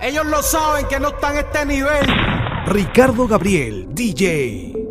Ellos lo saben que no están a este nivel. Ricardo Gabriel, DJ.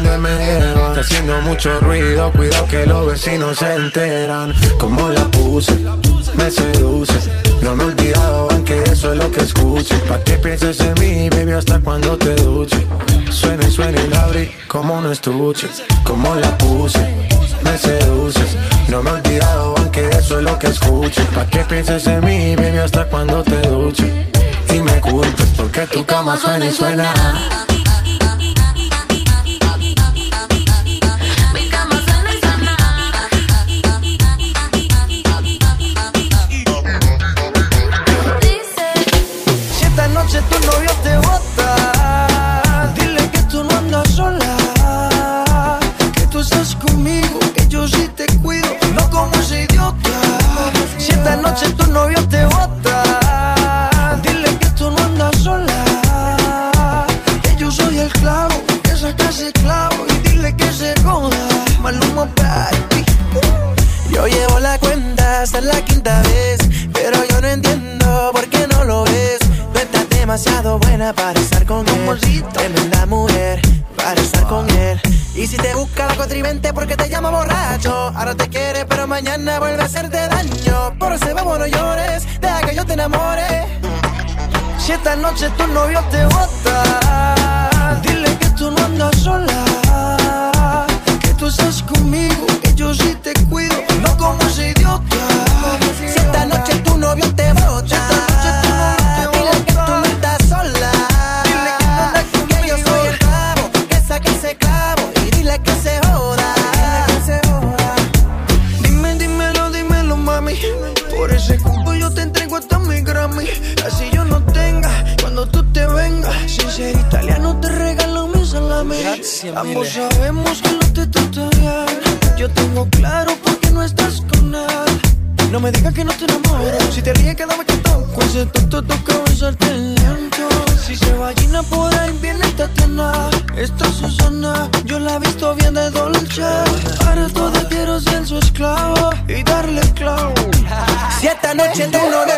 Me llevan. Está haciendo mucho ruido, cuidado que los vecinos se enteran. Como la puse, me seduce. No me he olvidado, aunque eso es lo que escuche. Pa' que pienses en mí, baby, hasta cuando te duche. Suena y suena y la abrí como un estuche. Como la puse, me seduces. No me he olvidado, aunque eso es lo que escuche. Pa' que pienses en mí, baby, hasta cuando te duche. Y me culpes porque tu cama suena y suena. Hasta la quinta vez, pero yo no entiendo por qué no lo ves. Tú estás demasiado buena para estar con él. Tremenda mujer para estar con él. Y si te busca la contrivente porque te llama borracho, ahora te quiere pero mañana vuelve a hacerte daño. Por ese bobo no llores, deja que yo te enamore. Si esta noche tu novio te bota, dile que tú no andas sola. Conmigo, que yo sí te cuido, no como ese idiota. Si esta noche tu novio te bota, salami. Ambos sabemos que no te trata bien. Yo tengo claro por qué no estás con él. No me digas que no te enamoro. Si te ríes, quédame que toco. Ese tonto toca besarte lento. Si se vagina por ahí, viene Tatiana. Esta Susana, yo la he visto bien de dolce. Para todo quiero ser su esclavo y darle clavo. Si esta noche tu novio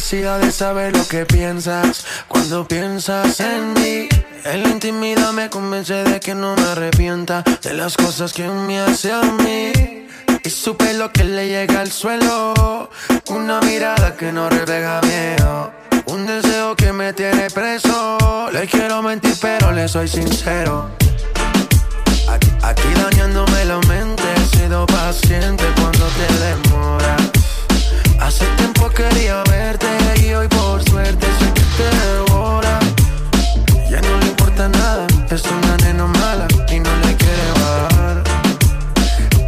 necesidad de saber lo que piensas cuando piensas en mí. En la intimidad me convence de que no me arrepienta de las cosas que me hace a mí. Y supe lo que le llega al suelo. Una mirada que no refleja miedo. Un deseo que me tiene preso. Le quiero mentir, pero le soy sincero. Aquí, dañándome la mente, he sido paciente cuando te demora. Hace tiempo quería verte y hoy por suerte sé que te devora. Ya no le importa nada, es una nena mala y no le quiere bajar.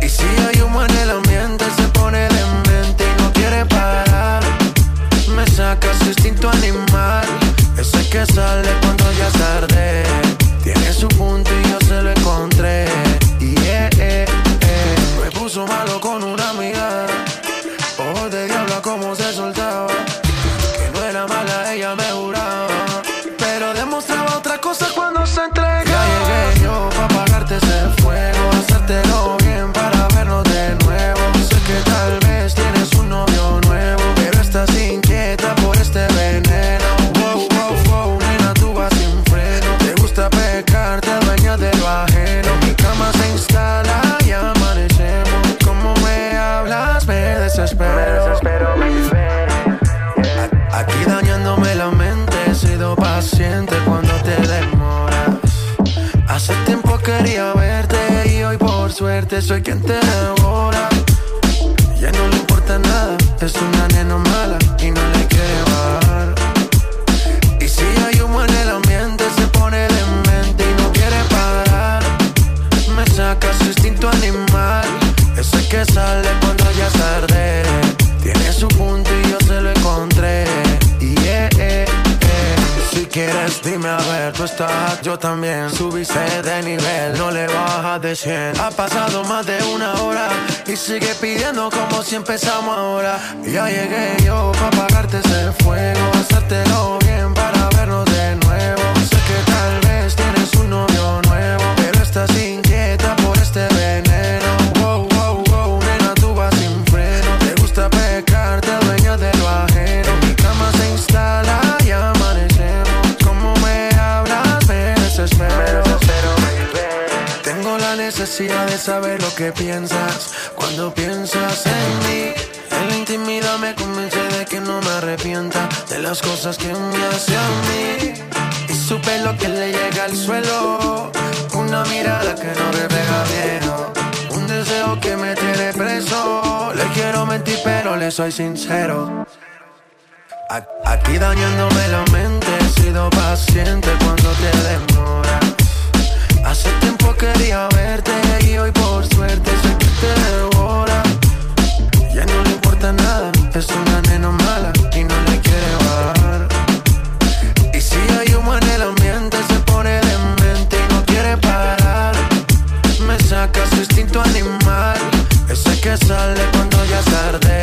Y si hay humo en el ambiente, se pone mente y no quiere parar. Me saca su instinto animal, ese que sale cuando ya es tarde. Tiene su punto y soy quien te sigue pidiendo como si empezamos ahora. Ya llegué yo para apagarte ese fuego, hacértelo bien para vernos de nuevo. Sé que tal vez tienes un novio nuevo, pero estás inquieta por este veneno. Wow, wow, wow, nena, tú vas sin freno. Te gusta pecar, te dueñas de lo ajeno. Mi cama se instala y amanecemos. Como me hablas, me desespero. Tengo la necesidad de saber que piensas cuando piensas en mí. En la intimidad me convence de que no me arrepienta de las cosas que me hace a mí. Y supe lo que le llega al suelo. Una mirada que no refleja miedo. Un deseo que me tiene preso. Le quiero mentir, pero le soy sincero. Aquí dañándome la mente, he sido paciente cuando te demoras. Hace tiempo quería verte y hoy por suerte sé que te devora. Ya no le importa nada, es una nena mala y no le quiere bajar. Y si hay humo en el ambiente, se pone mente y no quiere parar. Me saca su instinto animal, ese que sale cuando ya es tarde.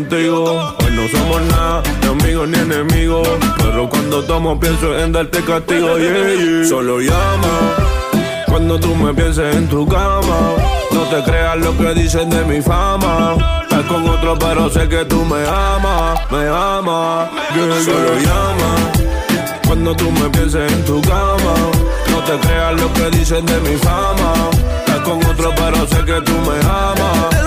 Contigo. Hoy no somos nada, ni amigos ni enemigos. Pero cuando tomo, pienso en darte castigo, yeah, yeah. Solo llama. Cuando tú me pienses en tu cama, no te creas lo que dicen de mi fama. Estás con otro, pero sé que tú me amas, me amas. Yeah, Solo llama. Cuando tú me pienses en tu cama, no te creas lo que dicen de mi fama. Estás con otro, pero sé que tú me amas.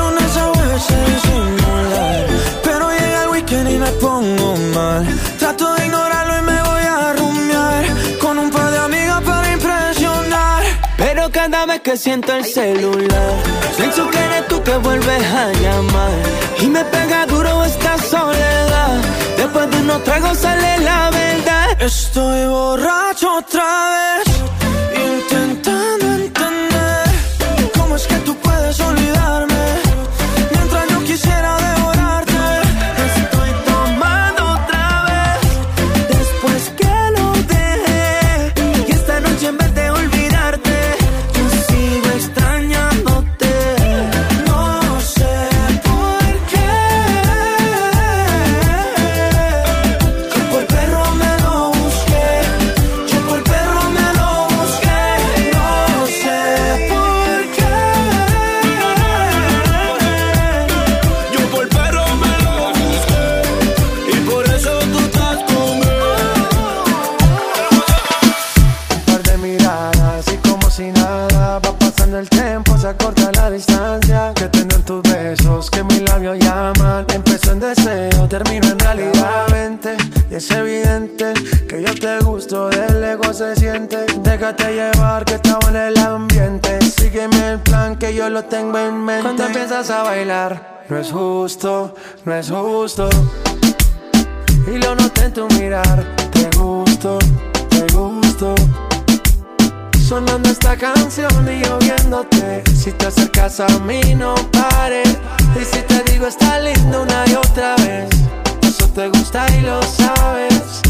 Trato de ignorarlo y me voy a rumiar. Con un par de amigas para impresionar. Pero cada vez que siento el celular Pienso que eres tú que vuelves a llamar. Y me pega duro esta soledad. Después de unos tragos sale la verdad. Estoy borracho otra vez A bailar, no es justo, no es justo. Y lo noté en tu mirar, te gusto, te gusto. Sonando esta canción y yo viéndote Si te acercas a mí no pares Y si te digo está lindo una y otra vez Eso te gusta y lo sabes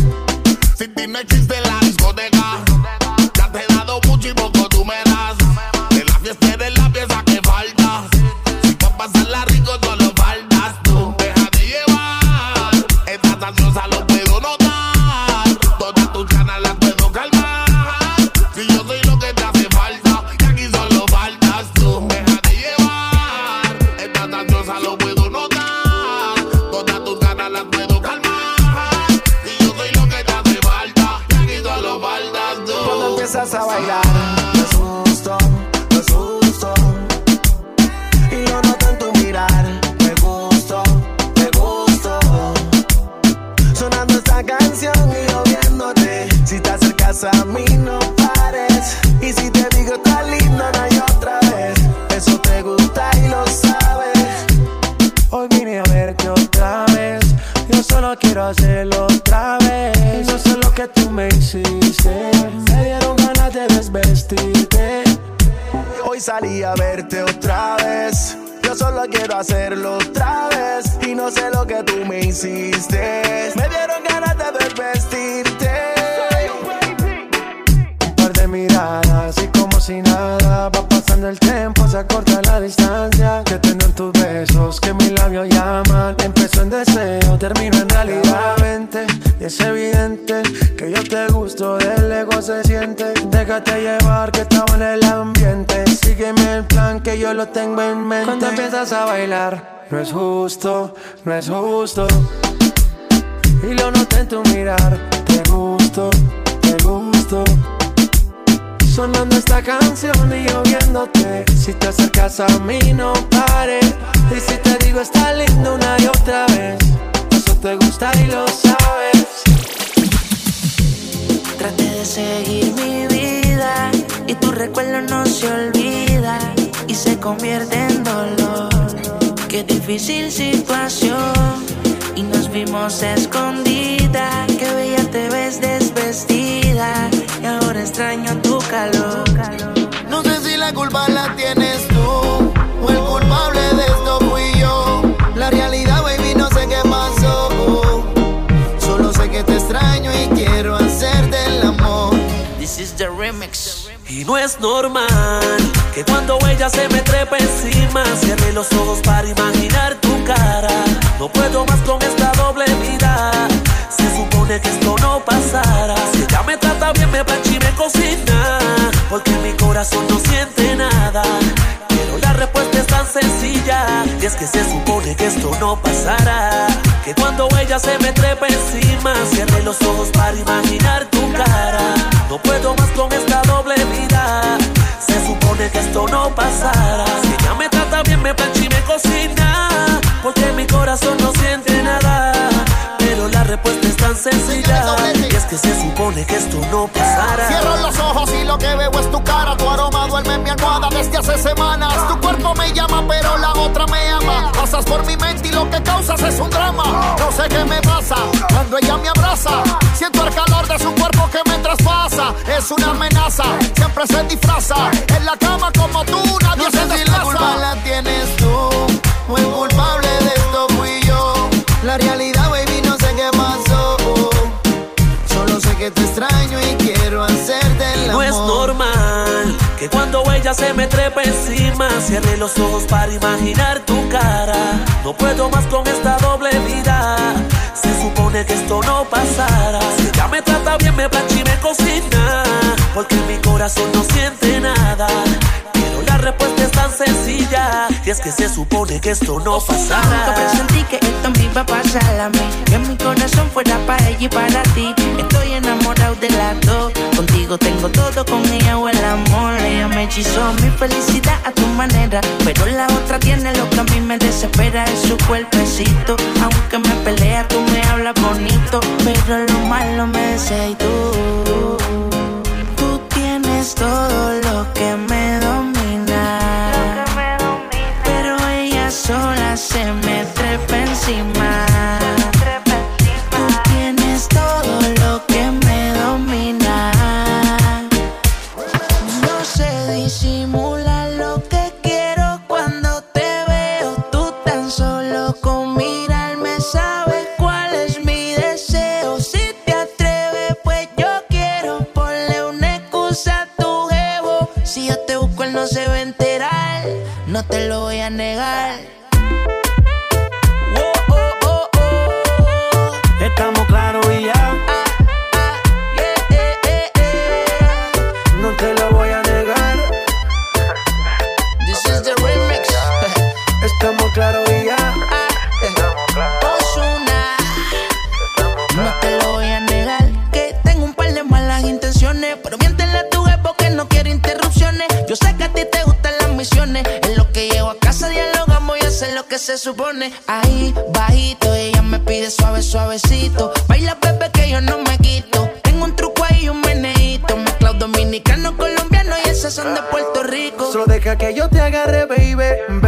Sin ti no existe la discoteca. Ya te he dado mucho y poco tú me das. De la fiesta eres la pieza que. Si pasarla rico, tú lo faltas. Tú déjate llevar. Estás ansiosa, lo tú me hiciste. Me dieron ganas de desvestirte. Un par de miradas y como si nada va pasando el tiempo, se acorta la distancia. Que tengo en tus besos, que mis labios llaman. Empezó en deseo, termino en realidad. Vente, y es evidente que yo te gusto, del ego se siente. Déjate llevar que estamos en el ambiente. Que yo lo tengo en mente. Cuando empiezas a bailar, no es justo, no es justo. Y lo noté en tu mirar, te gusto, te gusto. Sonando esta canción y yo viéndote Si te acercas a mí no pares Y si te digo está lindo una y otra vez Eso te gusta y lo sabes Traté de seguir mi vida y tu recuerdo no se olvida y se convierte en dolor. Qué difícil situación y nos vimos escondida. Y no es normal que cuando ella se me trepa encima cierre los ojos para imaginar tu cara. No puedo más con esta doble vida. Se supone que esto no pasara. Si ella me trata bien, me plancha y me cocina. Porque mi corazón no siente nada. La respuesta es tan sencilla. Y es que se supone que esto no pasará. Que cuando ella se me trepa encima, cierre los ojos para imaginar tu cara. No puedo más con esta doble vida. Se supone que esto no pasará. Si ella me trata bien, me plancha y me cocina. Porque mi corazón no siente nada. Pero la respuesta es tan sencilla. Y es que se supone que esto no pasará. Cierro los ojos y lo que veo es tu cara. Tu aroma duerme en mi almohada desde hace semanas. Tu cuerpo me llama, pero la otra me ama. Pasas por mi mente y lo que causas es un drama. No sé qué me pasa cuando ella me abraza. Siento el calor de su cuerpo que me traspasa. Es una amenaza, siempre se disfraza. En la cama como tú, nadie No se sé si la desplaza. culpa la tienes tú el culpable de esto fui yo. La realidad, que te extraño y quiero hacerte el No amor. es normal que cuando ella se me trepa encima cierre los ojos para imaginar tu cara. No puedo más con esta doble vida. Se supone que esto no pasará. Si ella me trata bien, me plancha y me cocina. Porque mi corazón no siente nada. Respuesta es tan sencilla. Y es que se supone que esto no Nunca pasará. presentí que esto me iba a pasar a mí. Que mi corazón fuera para ella y para ti. Estoy enamorado de las dos. Contigo tengo todo, con ella o el amor. Ella me hechizó mi felicidad a tu manera. Pero la otra tiene lo que a mí me desespera. Es su cuerpecito. Aunque me pelea, tú me hablas bonito. Pero lo malo me deseas tú. Tú tienes todo lo que me Claros y ya. Ozuna. No te lo voy a negar que tengo un par de malas intenciones, pero miéntele a tu jefe que no quiere interrupciones. Yo sé que a ti te gustan las misiones, en lo que llego a casa dialogamos y hacer lo que se supone. Ahí bajito ella me pide suave suavecito, baila bebé que yo no me quito. Tengo un truco ahí y un meneíto, mezclado dominicano colombiano y esas son de Puerto Rico. Solo deja que yo te agarre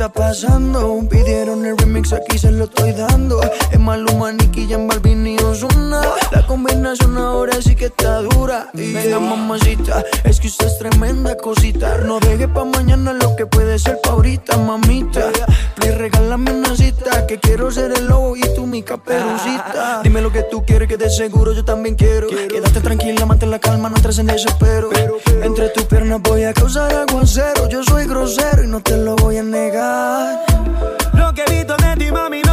está pasando? Pidieron el remix, aquí se lo estoy dando. Es Maluma, Nicky, Jan Balvin y Ozuna. La combinación ahora sí que está dura. Y yeah. Venga, mamacita, es que usted es tremenda cosita. No deje pa' mañana lo que puede ser pa' ahorita, mamita. Me regálame una cita, que quiero ser el lobo y tú mi caperucita. Ah, ah, ah. Dime lo que tú quieres, que de seguro yo también quiero. Quédate tranquila, mantén la calma, no entres en desespero. Entre tus piernas voy a causar aguacero. Yo soy grosero y no te lo voy a negar. Lo que he visto de ti, mami, no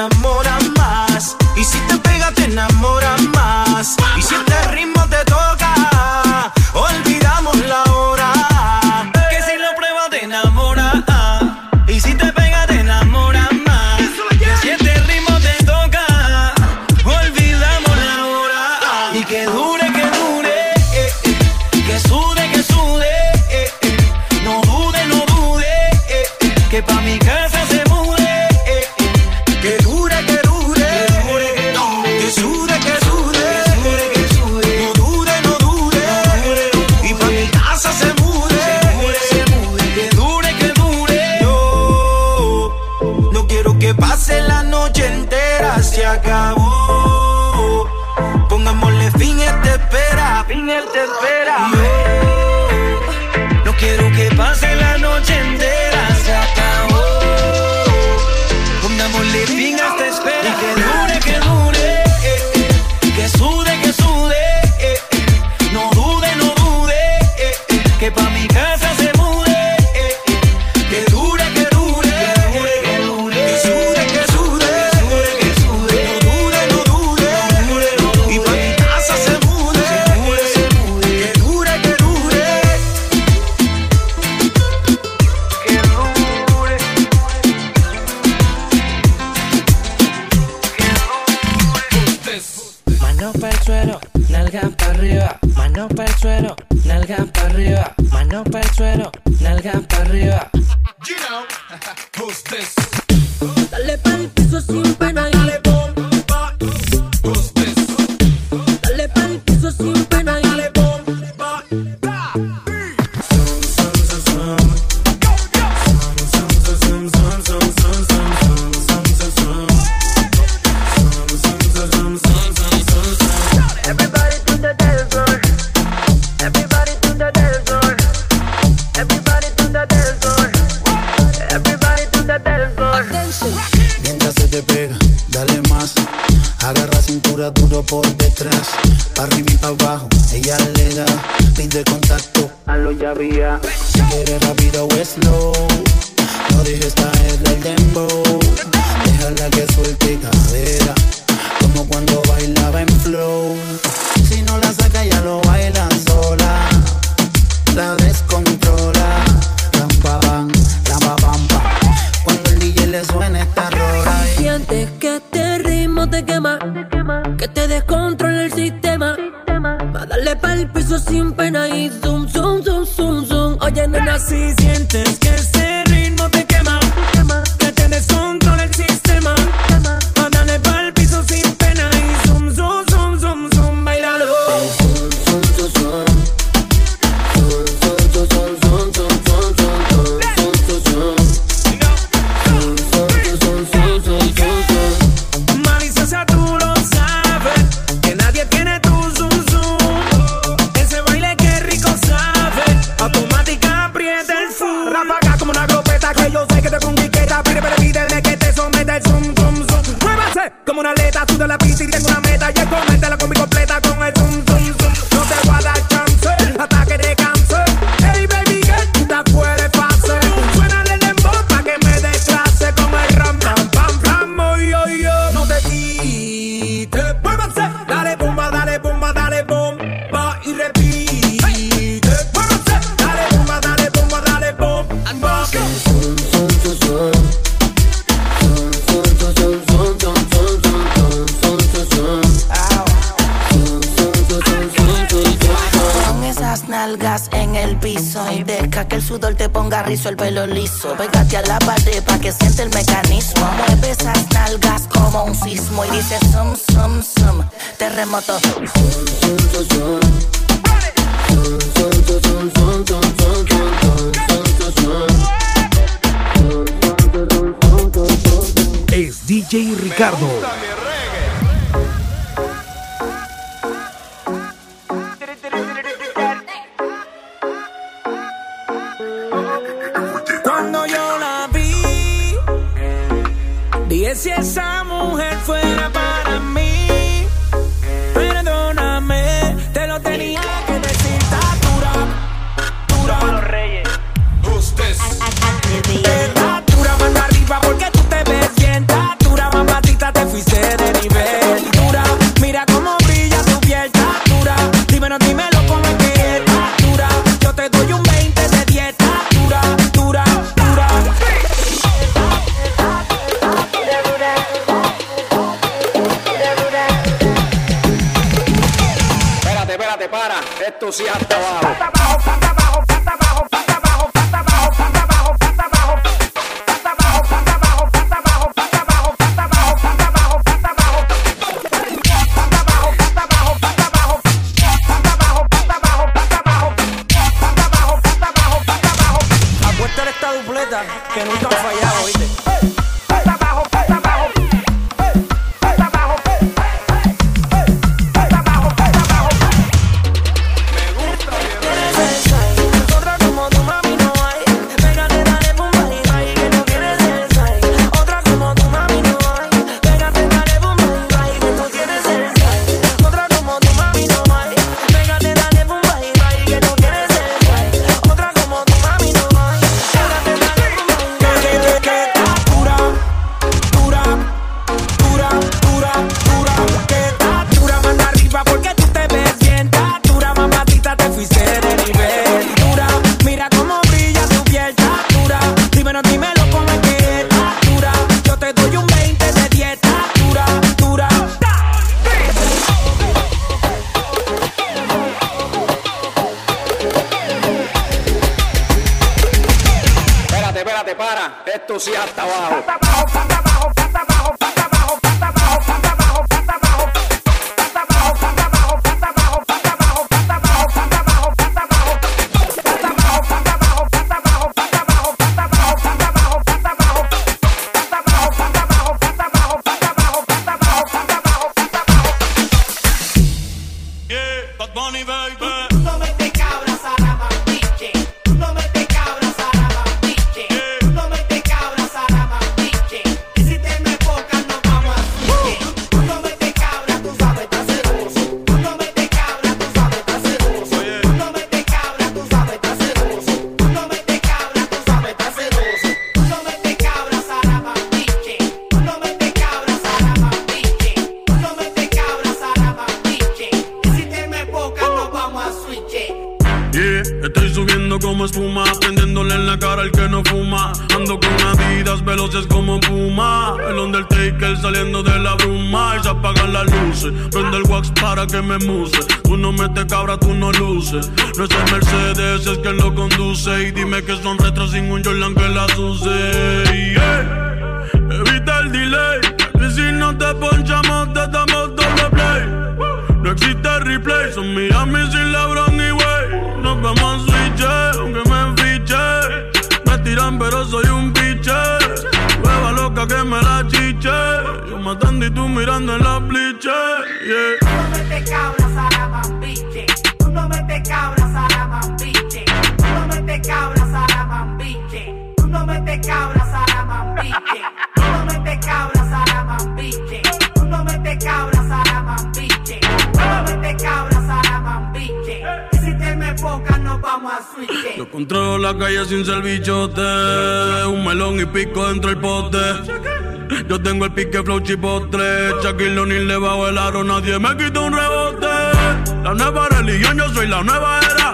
enamora. suelo, nalga para arriba, mano para el suelo, nalga para arriba, mano para el suelo, nalga para arriba. You know, who's this? Dale pa'l piso sin pena y le hizo el pelo liso. Pégate a la pared pa' que siente el mecanismo. Mueve esas nalgas como un sismo y dice sum, sum, sum. Terremoto. Es DJ Ricardo. si esa mujer fuera para Prende el wax para que me muse. Tú no metes cabra, tú no luces. No es el Mercedes, es quien lo conduce. Y dime que son retros sin un Jordan que las use. Evita el delay. Que si no te ponchamos, te damos doble play. No existe replay. Son Miami sin LeBron y Way. Nos vamos a switch, aunque me fiche. Me tiran, pero soy un biche. Que me la chiche. Yo matando y tú mirando en la bliche. Yeah. Tú no metes cabras a la mambiche. Tú no metes cabras a la mambiche. Tú no metes cabras a la mambiche. Tú no metes cabras a la mambiche. Yo controlo la calle sin ser bichote. Un melón y pico dentro del pote. Yo tengo el pique flow chipotle. Shaquille O'Neal le bajo el aro, nadie me quita un rebote. La nueva religión, yo soy la nueva era.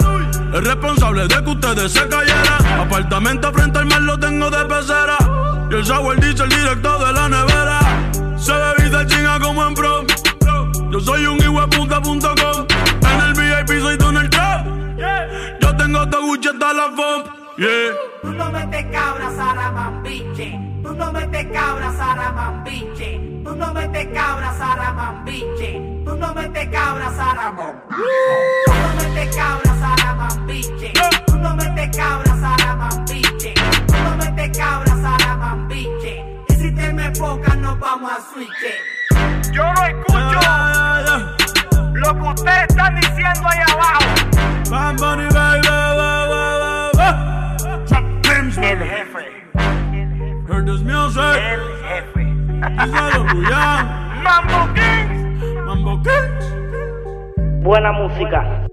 El responsable de que ustedes se cayeran. Apartamento frente al mar lo tengo de pecera. Y el sour dice el directo de la nevera. Se se chinga como en prom. Yo soy un hijueputa.com. En el VIP soy Donald Trump. Tengo todo Gucci hasta la FOM. Yeah. Tú no metes cabras a la mambiche. Tú no metes cabras a la mambiche. Tú no metes cabras a la mambiche. Tú no metes cabras a la mambiche. Tú no metes cabras a la mambiche. Tú no metes cabras a la mambiche. Tú no metes cabras a la mambiche. Y si te me poca nos vamos a switch. Yo no escucho lo que ustedes están diciendo ahí abajo. Bam, Bunny, baby, ba, ba. El jefe. Heard this music. El jefe. Díselo, Buyan. Mambo Kings. Mambo Kings. Buena música.